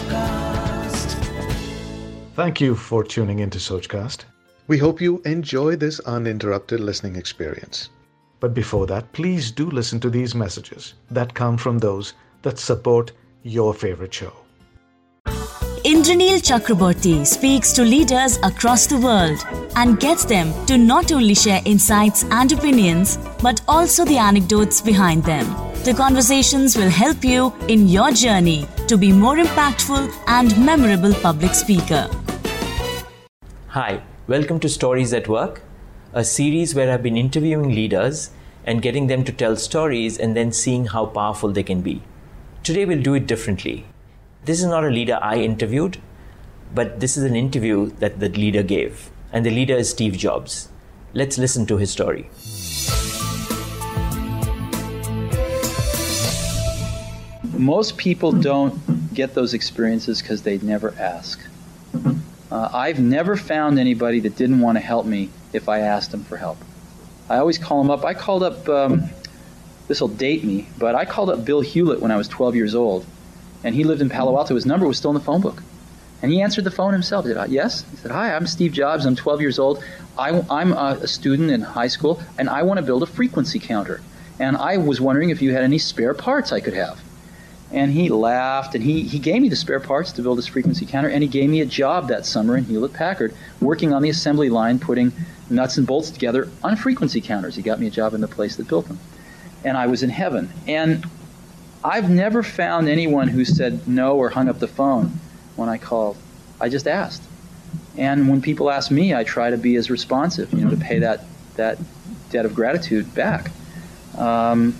Sochcast. Thank you for tuning into Sochcast. We hope you enjoy this uninterrupted listening experience. But before that, please do listen to these messages that come from those that support your favorite show. Indranil Chakraborty speaks to leaders across the world and gets them to not only share insights and opinions, but also the anecdotes behind them. The conversations will help you in your journey to be more impactful and memorable public speaker. Hi, welcome to Stories at Work, a series where I've been interviewing leaders and getting them to tell stories and then seeing how powerful they can be. Today we'll do it differently. This is not a leader I interviewed, but this is an interview that the leader gave. And the leader is Steve Jobs. Let's listen to his story. Most people don't get those experiences because they never ask. Uh, I've never found anybody that didn't want to help me if I asked them for help. I always call them up. I called up, um, this will date me, but I called up Bill Hewlett when I was 12 years old and he lived in Palo Alto. His number was still in the phone book. And he answered the phone himself. He said, yes? He said, Hi, I'm Steve Jobs. I'm 12 years old. I, am a student in high school, and I want to build a frequency counter. And I was wondering if you had any spare parts I could have. And he laughed, and he, he gave me the spare parts to build this frequency counter, and he gave me a job that summer in Hewlett Packard, working on the assembly line, putting nuts and bolts together on frequency counters. He got me a job in the place that built them. And I was in heaven. And I've never found anyone who said no or hung up the phone when I called. I just asked. And when people ask me, I try to be as responsive, you know, to pay that, that debt of gratitude back. Um,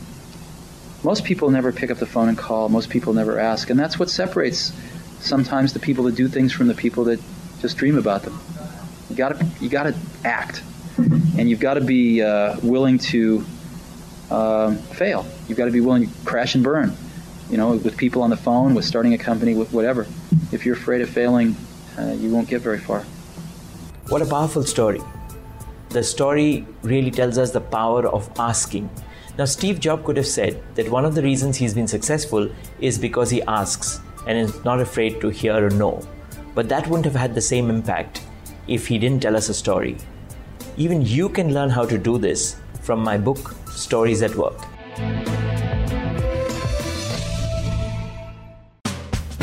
most people never pick up the phone and call. Most people never ask. And that's what separates sometimes the people that do things from the people that just dream about them. You gotta, you gotta act. And you've got to be uh, willing to uh, fail. You've got to be willing to crash and burn. You know, with people on the phone, with starting a company, with whatever. If you're afraid of failing, uh, you won't get very far. What a powerful story. The story really tells us the power of asking. Now, Steve Jobs could have said that one of the reasons he's been successful is because he asks and is not afraid to hear a no. But that wouldn't have had the same impact if he didn't tell us a story. Even you can learn how to do this from my book, Stories at Work.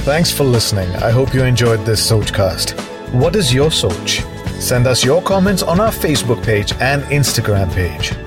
Thanks for listening. I hope you enjoyed this Sochcast. What is your Soch? Send us your comments on our Facebook page and Instagram page.